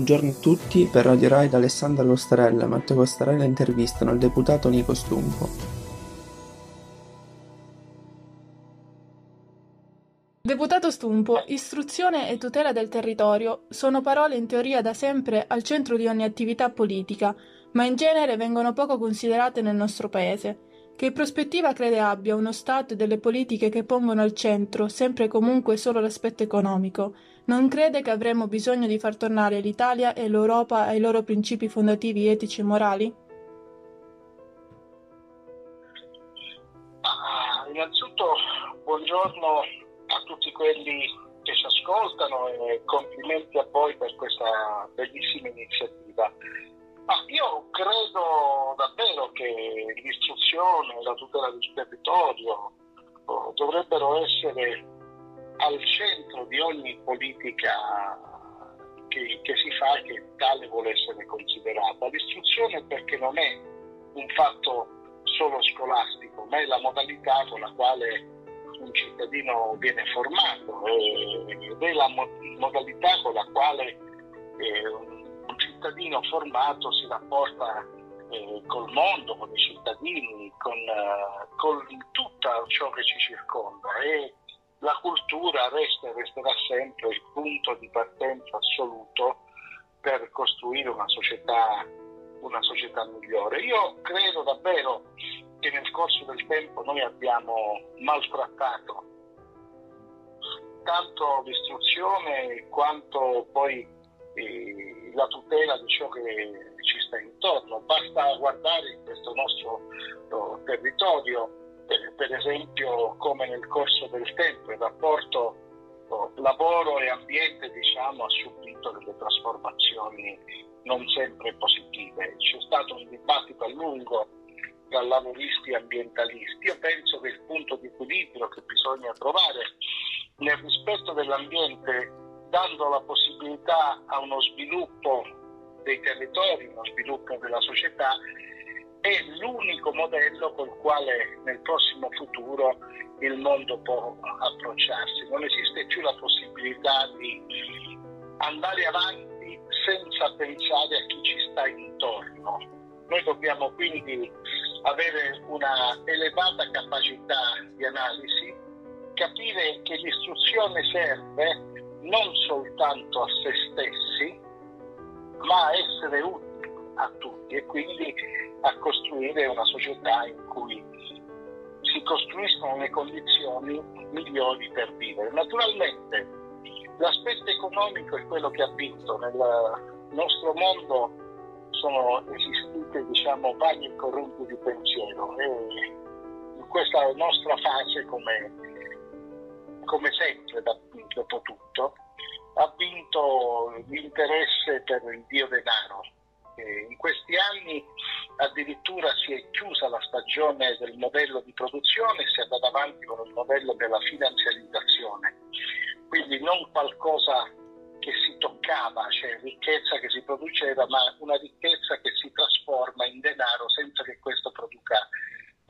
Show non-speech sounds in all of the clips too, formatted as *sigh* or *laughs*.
Buongiorno a tutti, per Radio Rai da Alessandra Costarella Matteo Costarella intervistano il deputato Nico Stumpo. Deputato Stumpo, istruzione e tutela del territorio sono parole in teoria da sempre al centro di ogni attività politica, ma in genere vengono poco considerate nel nostro paese. Che prospettiva crede abbia uno Stato e delle politiche che pongono al centro sempre e comunque solo l'aspetto economico? Non crede che avremmo bisogno di far tornare l'Italia e l'Europa ai loro principi fondativi etici e morali? Ah, innanzitutto buongiorno a tutti quelli che ci ascoltano e complimenti a voi per questa bellissima iniziativa. Ma io credo davvero che l'istruzione la tutela del territorio oh, dovrebbero essere al centro di ogni politica che, che, si fa e che tale vuole essere considerata. L'istruzione perché non è un fatto solo scolastico, ma è la modalità con la quale un cittadino viene formato ed è la modalità con la quale eh, cittadino formato si rapporta eh, col mondo, con i cittadini, con, eh, con tutto ciò che ci circonda e la cultura resta e resterà sempre il punto di partenza assoluto per costruire una società, una società migliore. Io credo davvero che nel corso del tempo noi abbiamo maltrattato tanto l'istruzione quanto poi eh, la tutela di ciò che ci sta intorno. Basta guardare in questo nostro no, territorio, eh, per esempio, come nel corso del tempo il rapporto no, lavoro e ambiente diciamo, ha subito delle trasformazioni non sempre positive. C'è stato un dibattito a lungo tra lavoristi e ambientalisti. Io penso che il punto di equilibrio che bisogna trovare nel rispetto dell'ambiente dando la possibilità a uno sviluppo dei territori, uno sviluppo della società, è l'unico modello col quale nel prossimo futuro il mondo può approcciarsi. Non esiste più la possibilità di andare avanti senza pensare a chi ci sta intorno. Noi dobbiamo quindi avere una elevata capacità di analisi, capire che l'istruzione serve non soltanto a se stessi, ma a essere utili a tutti e quindi a costruire una società in cui si costruiscono le condizioni migliori per vivere. Naturalmente l'aspetto economico è quello che ha vinto. Nel nostro mondo sono esistite diciamo, vari correnti di pensiero e in questa nostra fase come come sempre dopo tutto, ha vinto l'interesse per il dio denaro. in questi anni addirittura si è chiusa la stagione del modello di produzione e si è andata avanti con il modello della finanziarizzazione. Quindi non qualcosa che si toccava, cioè ricchezza che si produceva, ma una ricchezza che si trasforma in denaro senza che questo produca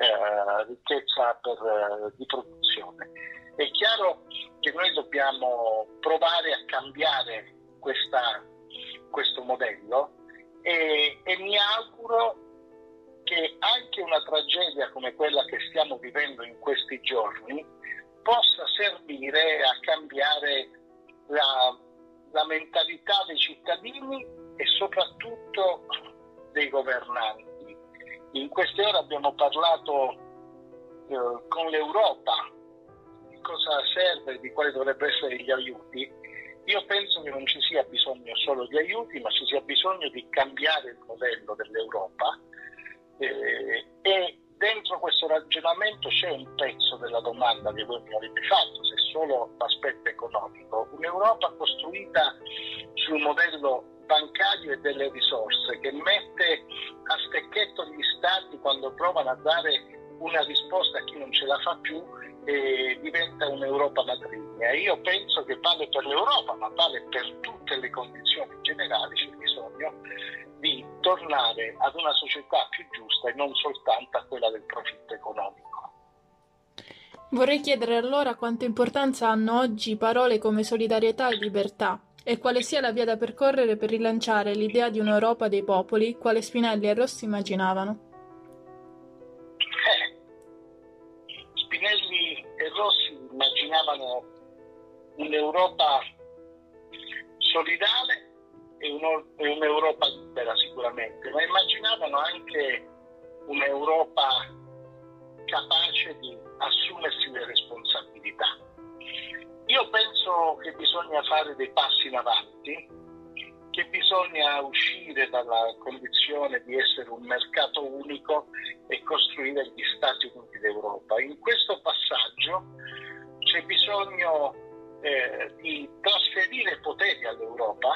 eh, ricchezza per, eh, di produzione. È chiaro che noi dobbiamo provare a cambiare questa, questo modello e, e mi auguro che anche una tragedia come quella che stiamo vivendo in questi giorni possa servire a cambiare la, la mentalità dei cittadini e soprattutto dei governanti. In queste ore abbiamo parlato eh, con l'Europa cosa serve, di quali dovrebbero essere gli aiuti, io penso che non ci sia bisogno solo di aiuti, ma ci sia bisogno di cambiare il modello dell'Europa eh, e dentro questo ragionamento c'è un pezzo della domanda che voi mi avete fatto, se solo l'aspetto economico. Un'Europa costruita sul modello bancario e delle risorse che mette a stecchetto gli stati quando provano a dare una risposta a chi non ce la fa più e diventa un'Europa matrigna. Io penso che vale per l'Europa, ma vale per tutte le condizioni generali, c'è bisogno di tornare ad una società più giusta e non soltanto a quella del profitto economico. Vorrei chiedere allora quanta importanza hanno oggi parole come solidarietà e libertà. E quale sia la via da percorrere per rilanciare l'idea di un'Europa dei popoli, quale Spinelli e Rossi immaginavano. Eh, Spinelli e Rossi immaginavano un'Europa solidale e, un'Europa libera sicuramente, ma immaginavano anche un'Europa capace di assumersi le responsabilità. Io penso che bisogna fare dei passi in avanti, che bisogna uscire dalla condizione di essere un mercato unico e costruire gli Stati Uniti d'Europa. In questo passaggio c'è bisogno eh, di trasferire poteri all'Europa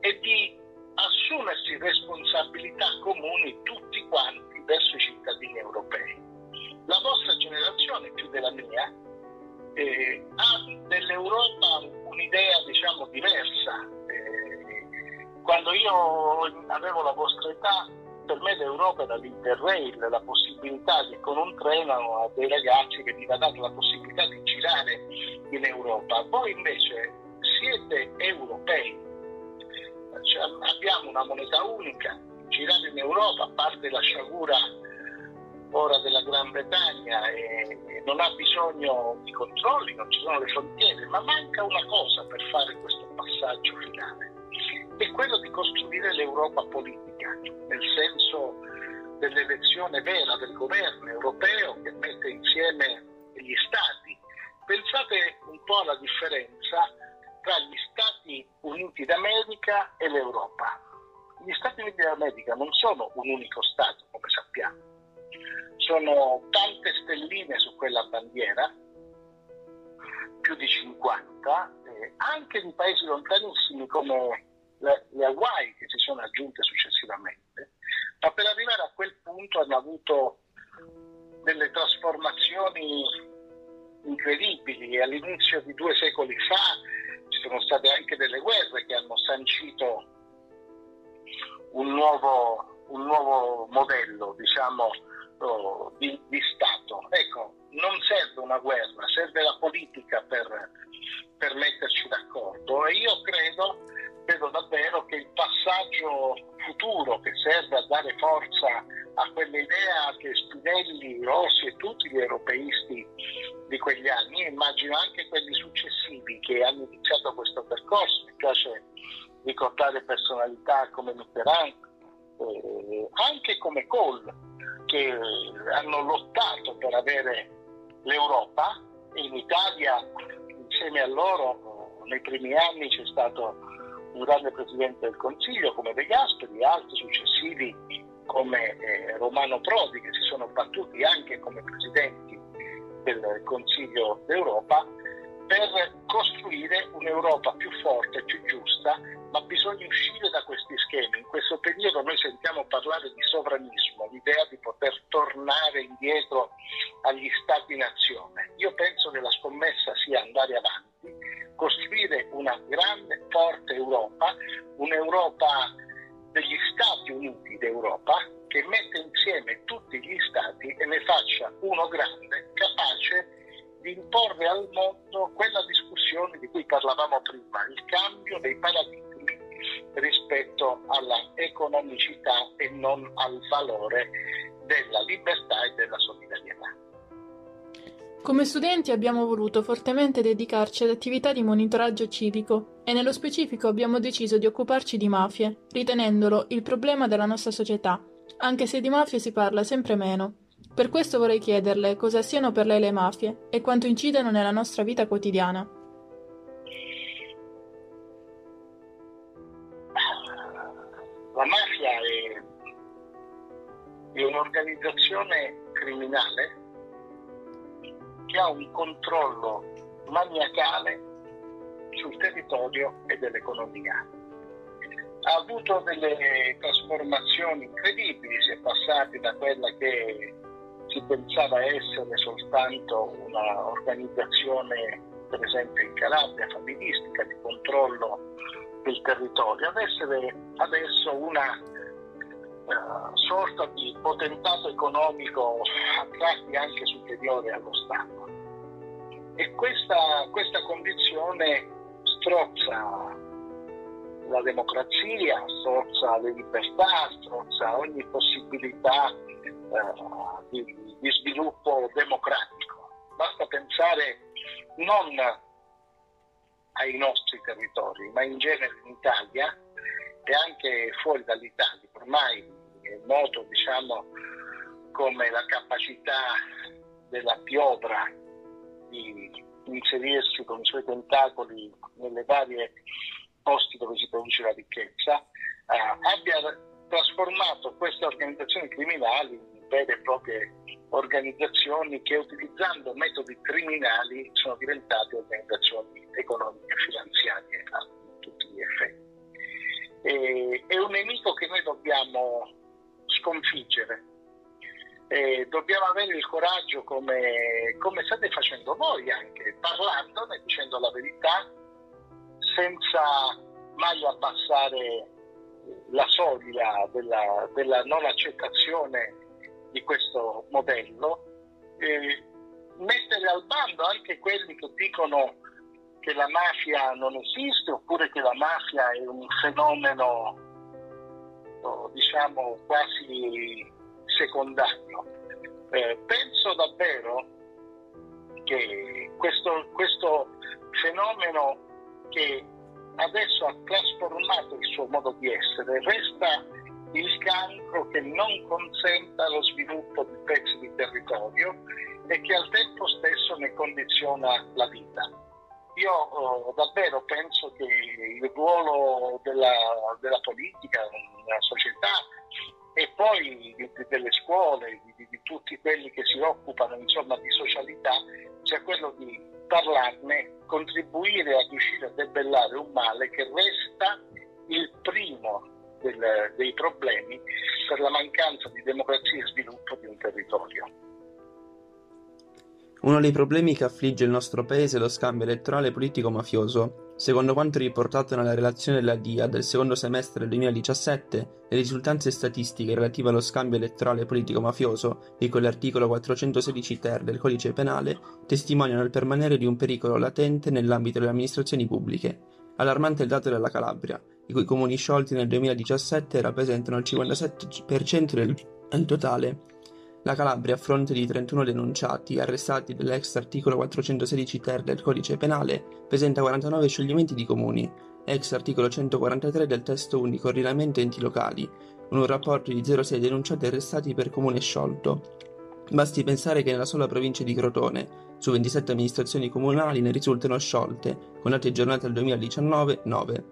e di assumersi responsabilità comuni tutti quanti verso i cittadini europei. La vostra generazione, più della mia, eh, ha dell'Europa un'idea diciamo diversa. Eh, quando io avevo la vostra età, per me l'Europa era l'Interrail, la possibilità di con un treno a dei ragazzi che veniva data la possibilità di girare in Europa. Voi invece siete europei, cioè, abbiamo una moneta unica, girare in Europa, a parte la sciagura ora della Gran Bretagna e, non ha bisogno di controlli, non ci sono le frontiere, ma manca una cosa per fare questo passaggio finale, è quello di costruire l'Europa politica, nel senso dell'elezione vera del governo europeo che mette insieme gli Stati. Pensate un po' alla differenza tra gli Stati Uniti d'America e l'Europa. Gli Stati Uniti d'America non sono un unico Stato, come sappiamo, sono tante stelline su quella bandiera, più di 50, eh, anche di paesi lontanissimi come le, le Hawaii che si sono aggiunte successivamente, ma per arrivare a quel punto hanno avuto delle trasformazioni incredibili. E all'inizio di due secoli fa ci sono state anche delle guerre che hanno sancito un nuovo, un nuovo modello, diciamo, di, di, Stato. Ecco, non serve una guerra, serve la politica per, per metterci d'accordo e io credo, credo davvero che il passaggio futuro che serve a dare forza a quell'idea che Spinelli, Rossi e tutti gli europeisti di quegli anni, immagino anche quelli successivi che hanno iniziato questo percorso, mi piace ricordare personalità come Mitterrand, eh, anche come Kohl, che hanno lottato per avere l'Europa. E in Italia insieme a loro nei primi anni c'è stato un grande Presidente del Consiglio come De Gasperi, altri successivi come eh, Romano Prodi che si sono battuti anche come presidenti del Consiglio d'Europa per costruire un'Europa più forte, più giusta, ma bisogna uscire da questi schemi. In questo periodo noi sentiamo parlare di sovranismo, l'idea di poter tornare indietro agli stati-nazione. Io penso che la scommessa sia andare avanti, costruire una grande, forte Europa, un'Europa degli Stati Uniti d'Europa che mette insieme tutti gli stati e ne faccia uno grande, capace di imporre al mondo quella discussione di cui parlavamo prima, il cambio dei paradigmi rispetto alla economicità e non al valore della libertà e della solidarietà. Come studenti abbiamo voluto fortemente dedicarci ad attività di monitoraggio civico e nello specifico abbiamo deciso di occuparci di mafie, ritenendolo il problema della nostra società, anche se di mafie si parla sempre meno. Per questo vorrei chiederle cosa siano per lei le mafie e quanto incidano nella nostra vita quotidiana. La mafia è, è un'organizzazione criminale che ha un controllo maniacale sul territorio e dell'economia. Ha avuto delle trasformazioni incredibili, si è passati da quella che si pensava essere soltanto un'organizzazione, per esempio in Calabria, familistica, di controllo del territorio, ad essere adesso una uh, sorta di potentato economico a tratti anche superiore allo Stato. E questa, questa condizione strozza la democrazia, strozza le libertà, strozza ogni possibilità eh, di, di sviluppo democratico. Basta pensare non ai nostri territori, ma in genere in Italia e anche fuori dall'Italia. Ormai è noto diciamo, come la capacità della piovra di inserirsi con i suoi tentacoli nelle varie posti dove si produce la ricchezza, eh, abbia trasformato queste organizzazioni criminali in vere e proprie organizzazioni che utilizzando metodi criminali sono diventate organizzazioni economiche e finanziarie a tutti gli effetti. E, è un nemico che noi dobbiamo sconfiggere. E dobbiamo avere il coraggio, come, come state facendo voi anche, parlandone, dicendo la verità, senza mai abbassare la soglia della, della non accettazione di questo modello, eh, mettere al bando anche quelli che dicono che la mafia non esiste oppure che la mafia è un fenomeno diciamo quasi secondario. Eh, penso davvero che questo, questo fenomeno che adesso ha trasformato il suo modo di essere resta il cancro che non consenta lo sviluppo di pezzi di territorio e che al tempo stesso ne condiziona la vita. Io oh, davvero penso che il ruolo della, della politica nella società e poi di, delle scuole, di, di, tutti quelli che si occupano insomma, di socialità, sia quello di parlarne, contribuire a riuscire a debellare un male che resta il primo del, dei problemi per la mancanza di democrazia e sviluppo di un territorio. Uno dei problemi che affligge il nostro paese è lo scambio elettorale politico-mafioso. Secondo quanto riportato nella relazione della DIA del secondo semestre del 2017, le risultanze statistiche relative allo scambio elettorale politico-mafioso di quell'articolo 416 ter del codice penale testimoniano il permanere di un pericolo latente nell'ambito delle amministrazioni pubbliche. Allarmante il dato della Calabria, i cui comuni sciolti nel 2017 rappresentano il 57% del, totale. La Calabria, a fronte di 31 denunciati arrestati dall'ex articolo 416 ter del codice penale, presenta 49 scioglimenti di comuni, ex articolo 143 del testo unico ordinamento enti locali, con un rapporto di 0,6 denunciati arrestati per comune sciolto. Basti pensare che nella sola provincia di Crotone, su 27 amministrazioni comunali ne risultano sciolte, con dati aggiornati al 2019, 9.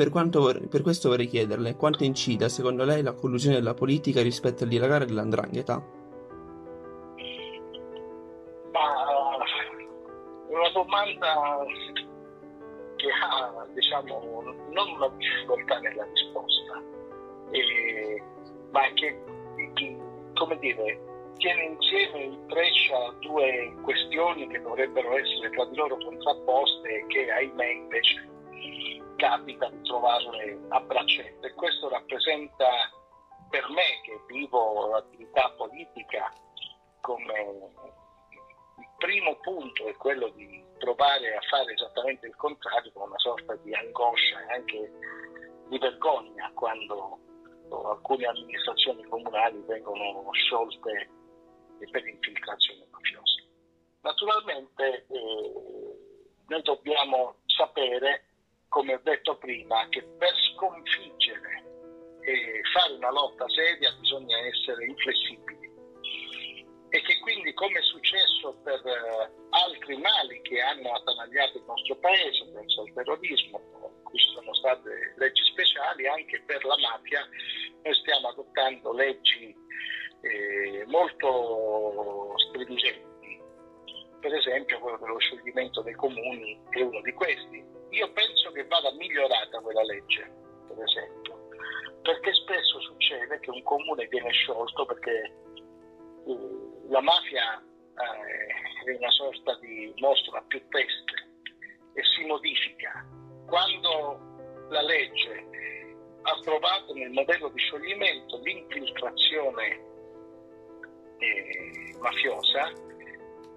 Per, vor- per, questo vorrei chiederle quanto incida secondo lei la collusione della politica rispetto al dilagare dell'andrangheta? Ma una domanda che ha diciamo, non una difficoltà nella risposta, eh, ma che, che, come dire, tiene insieme in Brescia due questioni che dovrebbero essere tra di loro contrapposte e che ahimè invece capita di trovarle a braccetto e questo rappresenta per me che vivo l'attività politica come il primo punto è quello di provare a fare esattamente il contrario con una sorta di angoscia e anche di vergogna quando alcune amministrazioni comunali vengono sciolte per infiltrazione mafiosa. Naturalmente eh, noi dobbiamo sapere come ho detto prima, che per sconfiggere e fare una lotta seria bisogna essere inflessibili e che quindi come è successo per uh, altri mali che hanno attanagliato il nostro paese, penso al terrorismo, ci sono state leggi speciali, anche per la mafia noi stiamo adottando leggi eh, molto stringenti. Per esempio quello dello scioglimento dei comuni è uno di questi io penso che vada migliorata quella legge, per esempio, perché spesso succede che un comune viene sciolto perché eh, la mafia eh, è una sorta di mostro a più teste e si modifica. Quando la legge ha trovato nel modello di scioglimento l'infiltrazione eh, mafiosa,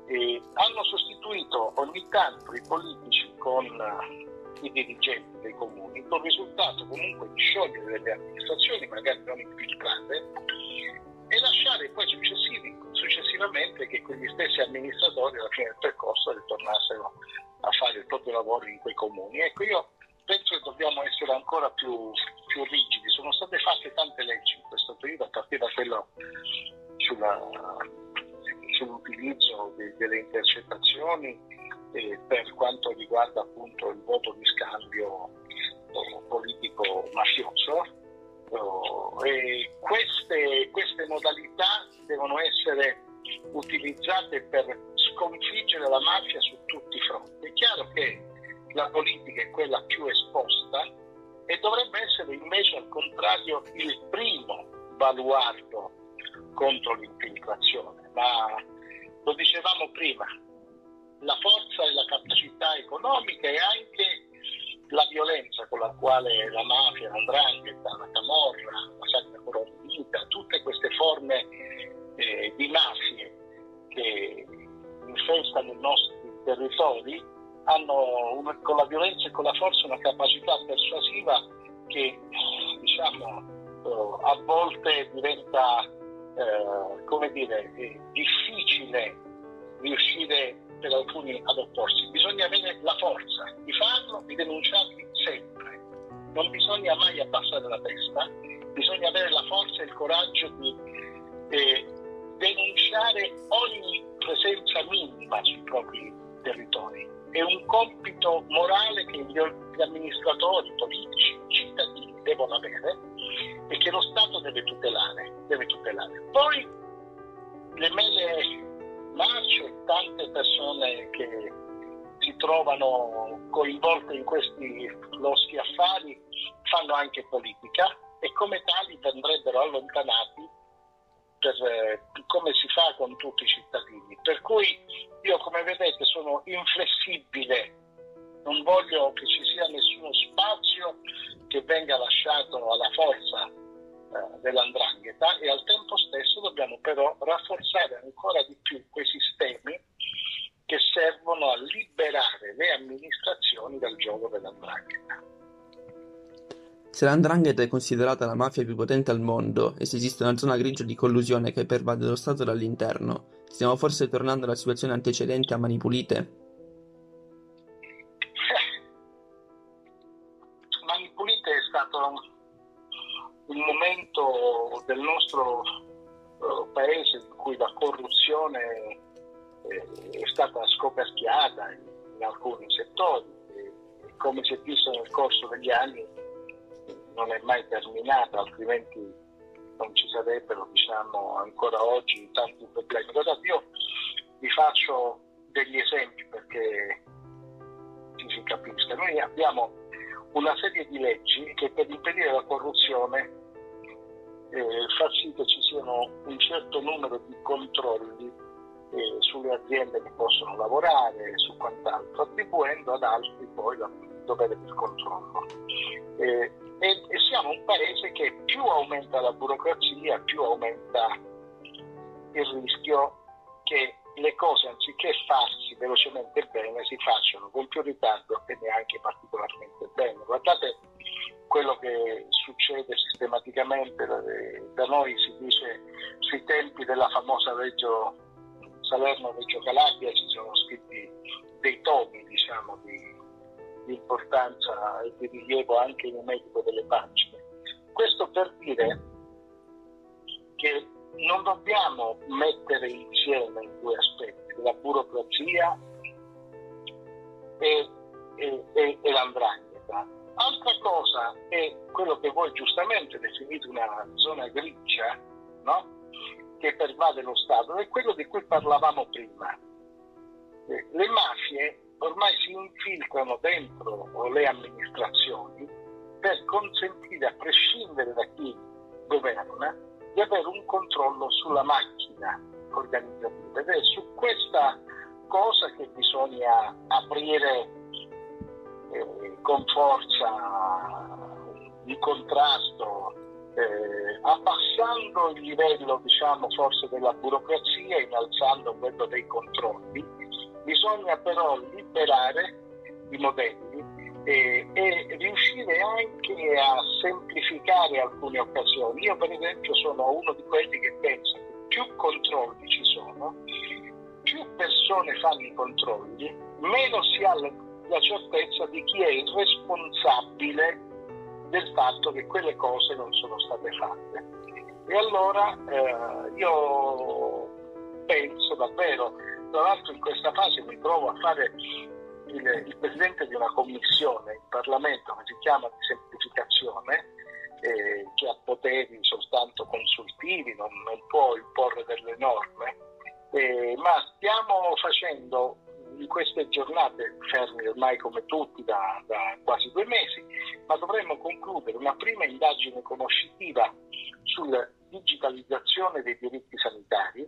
eh, hanno sostituito ogni tanto i politici con i dirigenti dei comuni, con il risultato comunque di sciogliere delle amministrazioni, magari non infiltrate, e lasciare poi successivamente che quegli stessi amministratori alla fine del percorso ritornassero a fare il proprio lavoro in quei comuni. Ecco, io penso che dobbiamo essere ancora più, più rigidi. Sono state fatte tante leggi in questo periodo, a partire da quello sulla, sull'utilizzo de, delle intercettazioni eh, per quanto riguarda appunto il voto di scambio eh, politico mafioso. Oh, e queste, queste modalità devono essere utilizzate per sconfiggere la mafia su tutti i fronti. È chiaro che la politica è quella più esposta e dovrebbe essere invece al contrario il primo baluardo contro l'infiltrazione, ma lo dicevamo prima, la forza e la capacità economica e anche la violenza con la quale la mafia, l'andrangheta, la camorra, la Sacra Corona tutte queste forme eh, di mafie che infestano i nostri territori hanno una, con la violenza e con la forza una capacità persuasiva che dire eh, difficile riuscire per alcuni ad opporsi. Bisogna avere la forza di farlo, di denunciarli sempre. Non bisogna mai abbassare la testa, bisogna avere la forza e il coraggio di eh, denunciare ogni presenza minima sui propri territori è un compito morale che gli amministratori politici, i cittadini devono avere e che lo Stato deve tutelare. Deve tutelare. Poi le mele marce tante persone che si trovano coinvolte in questi loschi affari fanno anche politica e come tali andrebbero allontanati per, eh, come si fa con tutti i cittadini. Per cui io, come vedete, sono inflessibile, non voglio che ci sia nessuno spazio che venga lasciato alla forza dell'andrangheta e al tempo stesso dobbiamo però rafforzare ancora di più quei sistemi che servono a liberare le amministrazioni dal gioco dell'andrangheta. Se l'Andrangheta è considerata la mafia più potente al mondo e se esiste una zona grigia di collusione che pervade lo Stato dall'interno, stiamo forse tornando alla situazione antecedente a mani pulite? *laughs* Mani pulite è stato un momento del nostro uh, paese in cui la corruzione eh, è stata scoperchiata in, alcuni settori, e, come si è visto nel corso degli anni non è mai terminata, altrimenti non ci sarebbero diciamo, ancora oggi tanti problemi. Guardate, io vi faccio degli esempi perché ci si capisca. Noi abbiamo una serie di leggi che per impedire la corruzione eh, fa sì che ci siano un certo numero di controlli eh, sulle aziende che possono lavorare e su quant'altro, attribuendo ad altri poi il dovere del controllo. Eh, e, e siamo un paese che più aumenta la burocrazia, più aumenta il rischio che le cose anziché farsi velocemente bene si facciano con più ritardo e neanche particolarmente bene. Guardate quello che succede sistematicamente da, noi, si dice sui tempi della famosa Reggio Salerno-Reggio Calabria ci sono scritti dei tomi diciamo, di, di importanza e di rilievo anche numerico delle pagine. Questo per dire che non dobbiamo mettere insieme i due aspetti, la burocrazia e, e, e, e l'andrangheta. Altra cosa è quello che voi giustamente definite una zona grigia, no? che pervade lo Stato, è quello di cui parlavamo prima. Le mafie ormai si infiltrano dentro le amministrazioni per consentire, a prescindere da chi governa, di avere un controllo sulla macchina organizzativa. Ed è su questa cosa che bisogna aprire eh, con forza il contrasto, eh, abbassando il livello diciamo, forse della burocrazia e innalzando quello dei controlli Bisogna però liberare i modelli e, e, riuscire anche a semplificare alcune occasioni. Io per esempio sono uno di quelli che pensa che più controlli ci sono, più persone fanno i controlli, meno si ha la, la certezza di chi è il responsabile del fatto che quelle cose non sono state fatte. E allora eh, io penso davvero, tra l'altro in questa fase mi trovo a fare il, il presidente di una commissione in Parlamento che si chiama di semplificazione, eh, che ha poteri soltanto consultivi, non, non può imporre delle norme, eh, ma stiamo facendo in queste giornate, fermi ormai come tutti da, da, quasi due mesi, ma dovremmo concludere una prima indagine conoscitiva sulla digitalizzazione dei diritti sanitari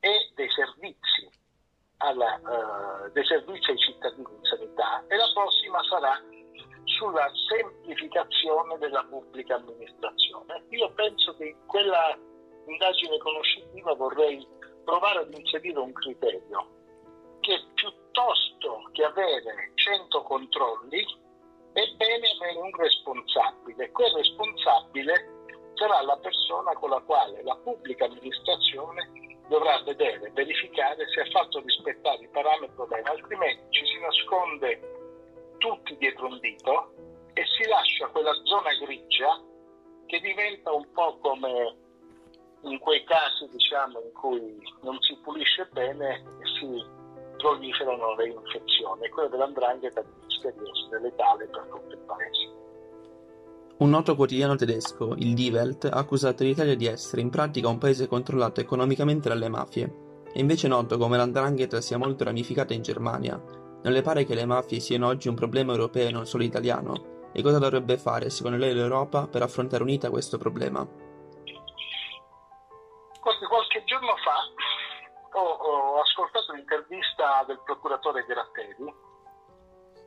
e dei servizi, alla, uh, dei servizi ai cittadini in sanità e la prossima sarà sulla semplificazione della pubblica amministrazione. Io penso che in quella indagine conoscitiva vorrei provare ad inserire un criterio che piuttosto che avere 100 controlli è bene avere un responsabile. Quel responsabile sarà la persona con la quale la pubblica amministrazione dovrà vedere, verificare se ha fatto rispettare i parametri o meno, altrimenti ci si nasconde tutti dietro un dito e si lascia quella zona grigia che diventa un po' come in quei casi diciamo, in cui non si pulisce bene e si proliferano le infezioni. E quello dell'andrangheta è misterioso e letale per tutto il paese. Un noto quotidiano tedesco, il Die Welt, ha accusato l'Italia di essere in pratica un paese controllato economicamente dalle mafie. È invece noto come l'andrangheta sia molto ramificata in Germania, non le pare che le mafie siano oggi un problema europeo e non solo italiano? E cosa dovrebbe fare, secondo lei, l'Europa per affrontare unita questo problema? Qualche, qualche giorno fa ho, ho, ascoltato l'intervista del procuratore Gratteri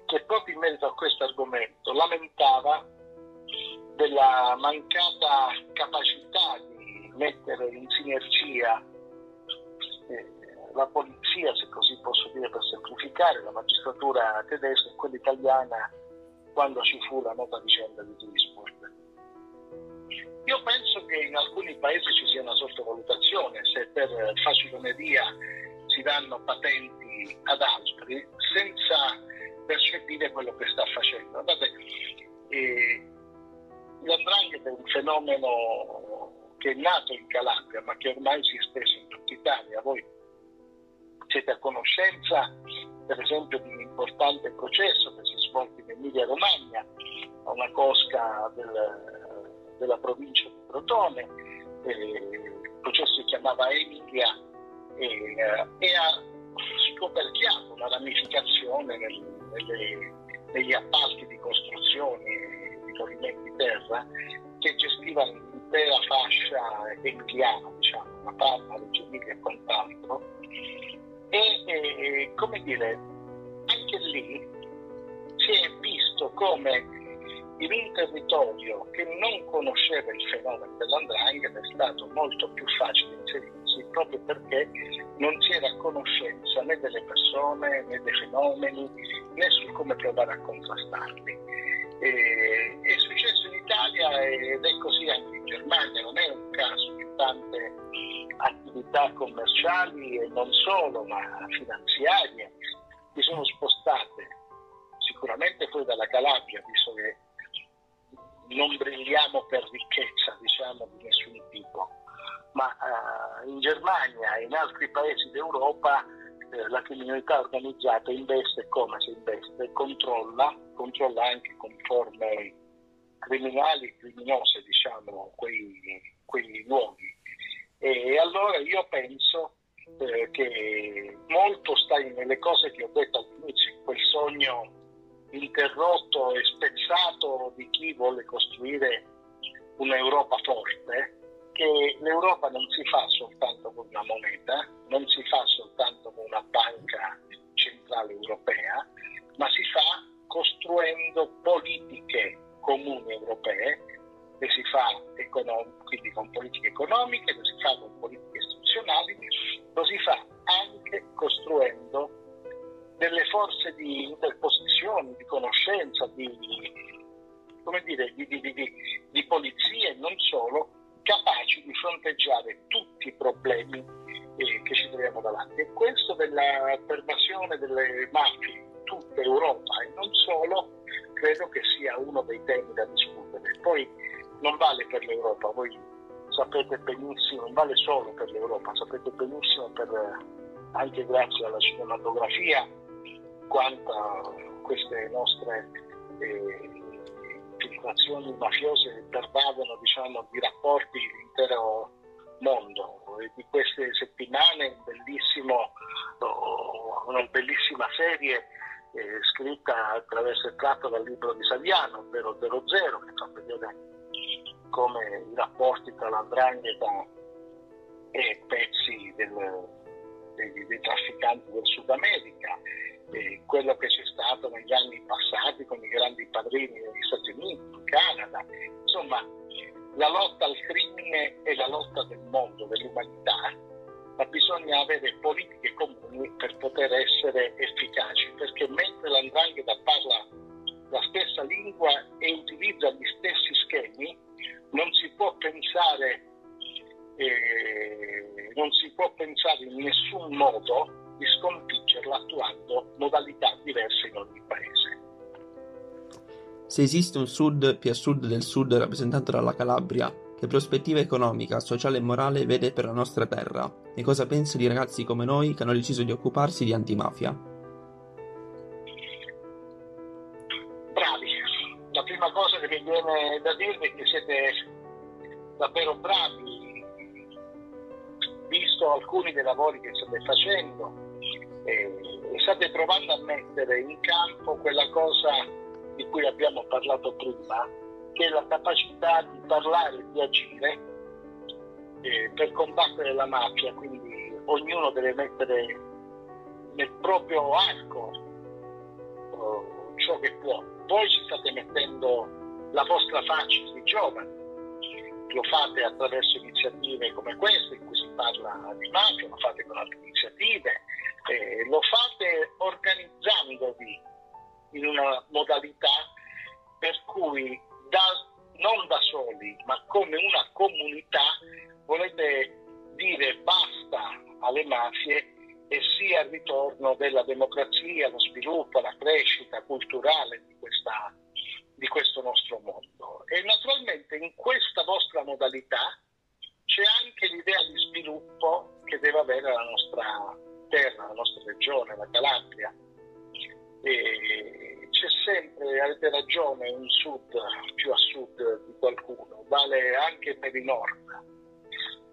che proprio in merito a questo argomento lamentava della mancata capacità di mettere in sinergia eh, la polizia, se così posso dire per semplificare, la magistratura tedesca e quella italiana quando ci fu la nota vicenda di Duisburg. Io penso che in alcuni paesi ci sia una sottovalutazione, per faciloneria si danno patenti ad altri senza percepire quello che sta facendo. Guardate, eh, l'andrangheta è un fenomeno che è nato in Calabria ma che ormai si è steso in tutta Italia. Voi siete a conoscenza per esempio di un importante processo che si svolge in Emilia Romagna, a una cosca del, della provincia di Crotone, il processo si chiamava Emilia e, eh, e ha scoperchiato una ramificazione nel, nelle, negli appalti di costruzioni di pavimenti terra che gestiva l'intera fascia emiliana, diciamo, la Parma, Reggio Emilia e quant'altro. E, e come dire, anche lì si è visto come in un territorio che non conosceva il fenomeno dell'andrangheta è stato molto più facile inserirsi proprio perché non si era a conoscenza né delle persone né dei fenomeni né su come provare a contrastarli. E, è successo in Italia ed è così anche in Germania, non è un caso che tante attività commerciali e non solo, ma finanziarie, che sono spostate sicuramente fuori dalla Calabria, visto che non brilliamo per ricchezza, diciamo, di nessun tipo, ma eh, in Germania e in altri paesi d'Europa eh, la criminalità organizzata investe come se investe, controlla, controlla anche con forme criminali, criminose, diciamo, quei, quei luoghi. E allora io penso eh, che molto sta nelle cose che ho detto all'inizio, quel sogno interrotto e spezzato di chi vuole costruire un'Europa forte, che l'Europa non si fa soltanto con una moneta, non si fa soltanto con una banca centrale europea, ma si fa costruendo politiche comuni europee le si fa econom- quindi con politiche economiche, lo si fa con politiche istituzionali, lo si fa anche costruendo delle forze di interposizione, di conoscenza, di, dire, di, di, di polizia e non solo, capaci di fronteggiare tutti i problemi eh, che ci troviamo davanti. E questo della pervasione delle mafie in tutta Europa e non solo, credo che sia uno dei temi da discutere. Poi non vale per l'Europa, voi sapete benissimo, non vale solo per l'Europa, sapete benissimo per, anche grazie alla cinematografia quanto queste nostre eh, infiltrazioni mafiose pervadono diciamo, di rapporti l'intero mondo. E di queste settimane oh, una bellissima serie eh, scritta attraverso il tratto dal libro di Saviano, 000, che fa vedere come i rapporti tra l'andrangheta e pezzi del, dei, dei, trafficanti del Sud America, eh, quello che c'è stato negli anni passati con i grandi padrini negli Stati Uniti, in Canada, insomma la lotta al crimine è la lotta del mondo, dell'umanità ma bisogna avere politiche comuni per poter essere efficaci, perché mentre l'andrangheta parla la stessa lingua e utilizza gli stessi schemi, non si può pensare, eh, non si può pensare in nessun modo di sconfiggerla attuando modalità diverse in ogni paese. Se esiste un sud più a sud del sud rappresentato dalla Calabria, che prospettiva economica, sociale e morale vede per la nostra terra e cosa pensa di ragazzi come noi che hanno deciso di occuparsi di antimafia. Bravi, la prima cosa che mi viene da dirvi è che siete davvero bravi, visto alcuni dei lavori che state facendo e state provando a mettere in campo quella cosa di cui abbiamo parlato prima, che è la capacità di parlare di agire eh, per combattere la mafia, quindi ognuno deve mettere nel proprio arco oh, ciò che può. Voi ci state mettendo la vostra faccia di giovani, lo fate attraverso iniziative come queste in cui si parla di mafia, lo fate con altre iniziative, eh, lo fate organizzandovi in una modalità per cui da, non da soli, ma come una comunità, volete dire basta alle mafie e sia il ritorno della democrazia, lo sviluppo, la crescita culturale di, questa, di questo nostro mondo. E naturalmente in questa vostra modalità c'è anche l'idea di sviluppo che deve avere la nostra terra, la nostra regione, la Calabria. E c'è sempre, avete ragione, un sud più a sud di qualcuno, vale anche per il nord.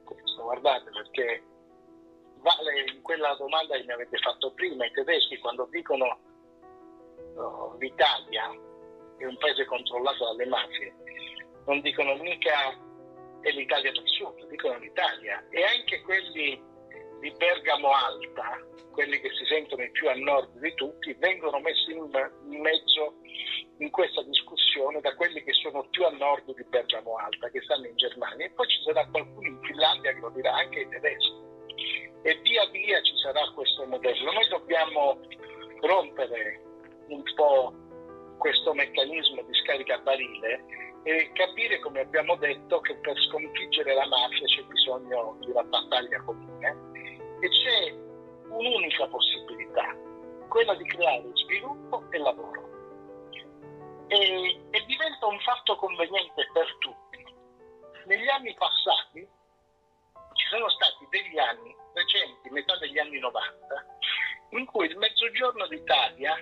Questo, guardate, perché vale in quella domanda che mi avete fatto prima, i tedeschi quando dicono no, l'Italia è un paese controllato dalle mafie, non dicono mica è l'Italia del sud, dicono l'Italia e anche quelli di Bergamo Alta, quelli che si sentono i più a nord di tutti, vengono messi in, mezzo in questa discussione da quelli che sono più a nord di Bergamo Alta, che stanno in Germania, e poi ci sarà qualcuno in Finlandia che lo dirà anche ai tedeschi. E via via ci sarà questo modello. Noi dobbiamo rompere un po' questo meccanismo di scarica barile e capire, come abbiamo detto, che per sconfiggere la mafia c'è bisogno di una battaglia comune e c'è un'unica possibilità, quella di creare sviluppo e lavoro. E, e diventa un fatto conveniente per tutti. Negli anni passati ci sono stati degli anni recenti, metà degli anni 90, in cui il mezzogiorno d'Italia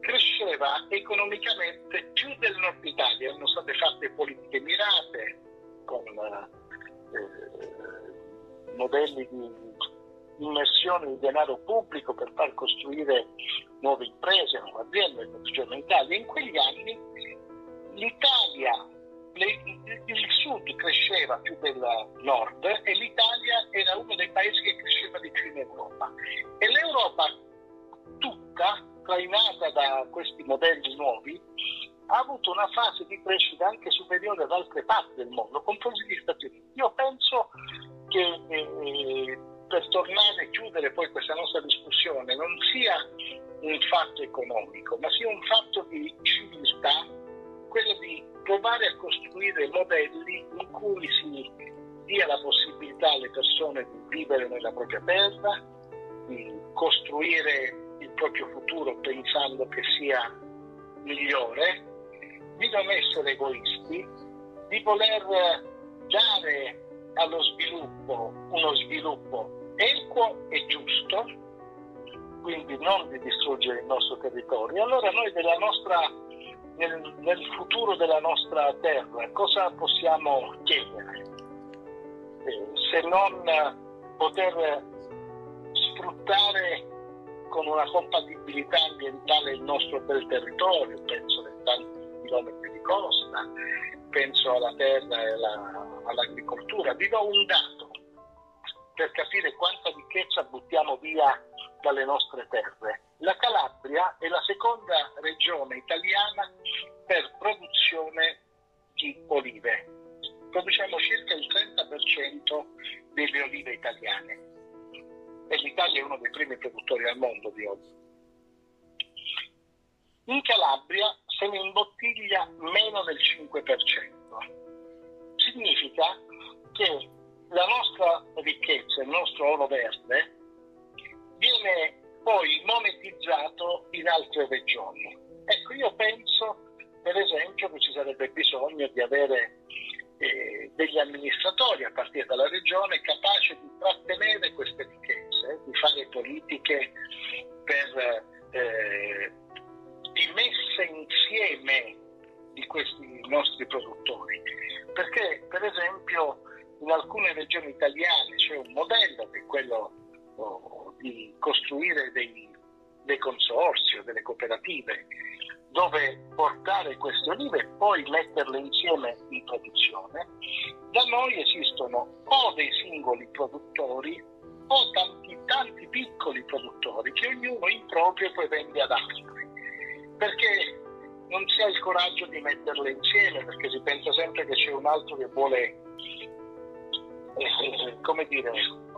cresceva economicamente più del nord Italia, erano state fatte politiche mirate con eh, modelli di immersione di denaro pubblico per far costruire nuove imprese, nuove aziende Mezzogiorno d'Italia. In quegli anni l'Italia, il sud cresceva più del nord e l'Italia era uno dei paesi che cresceva di più in Europa. E l'Europa tutta, trainata da questi modelli nuovi, ha avuto una fase di crescita anche superiore ad altre parti del mondo, compresi gli Stati Uniti. Io penso che eh, per tornare e chiudere poi questa nostra discussione, non sia un fatto economico, ma sia un fatto di civiltà, quello di provare a costruire modelli in cui si dia la possibilità alle persone di vivere nella propria terra, di costruire il proprio futuro pensando che sia migliore, di non essere egoisti, di voler dare allo sviluppo uno sviluppo equo e giusto, quindi non di distruggere il nostro territorio. Allora noi nostra, nel, nel futuro della nostra terra cosa possiamo chiedere? Eh, se non poter sfruttare con una compatibilità ambientale il nostro bel territorio, penso ai tanti chilometri di costa, penso alla terra e alla, all'agricoltura. Vi do un dato per capire quanta ricchezza buttiamo via dalle nostre terre. La Calabria è la seconda regione italiana per produzione di olive. Produciamo circa il 30% delle olive italiane e l'Italia è uno dei primi produttori al mondo di olive. In Calabria se ne imbottiglia meno del 5%. Significa che la nostra ricchezza, il nostro oro verde, viene poi monetizzato in altre regioni. Ecco, io penso per esempio che ci sarebbe bisogno di avere eh, degli amministratori a partire dalla regione capaci di trattenere queste ricchezze, di fare politiche per eh, di messa insieme di questi nostri produttori. Perché per esempio in alcune regioni italiane c'è un modello che è quello oh, di costruire dei, dei consorsi o delle cooperative dove portare queste olive e poi metterle insieme in produzione. Da noi esistono o dei singoli produttori o tanti, tanti piccoli produttori che ognuno in proprio poi vende ad altri perché non si ha il coraggio di metterle insieme, perché si pensa sempre che c'è un altro che vuole, eh, come dire,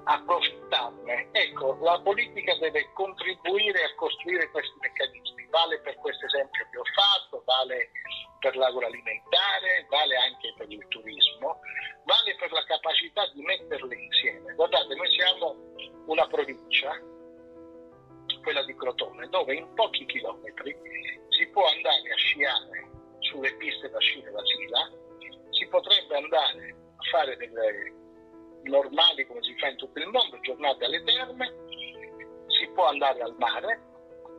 approfittarne. Ecco, la politica deve contribuire a costruire questi meccanismi. Vale per questo esempio che ho fatto, vale per l'agroalimentare, vale anche per il turismo, vale per la capacità di metterle insieme. Guardate, noi siamo una provincia quella di Crotone, dove in pochi chilometri si può andare a sciare sulle piste da sci della Sila, si potrebbe andare a fare delle normali come si fa in tutto il mondo, giornate alle terme, si può andare al mare,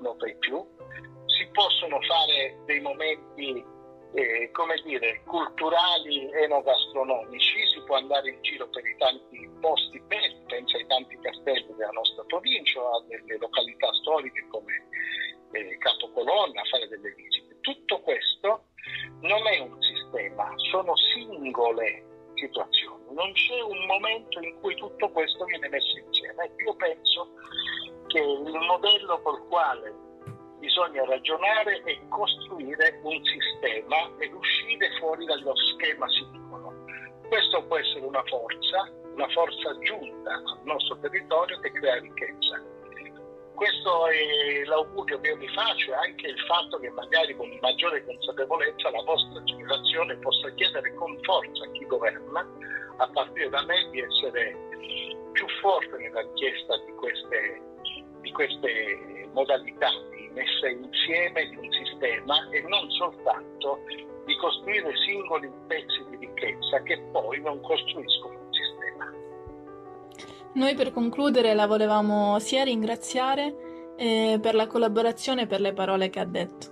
non per più, si possono fare dei momenti eh, come dire, culturali enogastronomici, si può andare in giro per i tanti posti belli, penso ai tanti castelli della nostra provincia, a delle località storiche come eh, Capocolonna, a fare delle visite. Tutto questo non è un sistema, sono singole situazioni, non c'è un momento in cui tutto questo viene messo insieme. Io penso che il modello col quale bisogna ragionare e costruire un sistema ed uscire fuori dallo schema singolo. Questo può essere una forza, una forza aggiunta al nostro territorio che crea ricchezza. Questo è l'augurio che io vi faccio e anche il fatto che magari con maggiore consapevolezza la vostra generazione possa chiedere con forza a chi governa, a partire da me, di essere più forte nella richiesta di queste, di queste modalità messa insieme di un sistema e non soltanto di costruire singoli pezzi di ricchezza che poi non costruiscono un sistema. Noi per concludere la volevamo sia ringraziare eh, per la collaborazione e per le parole che ha detto.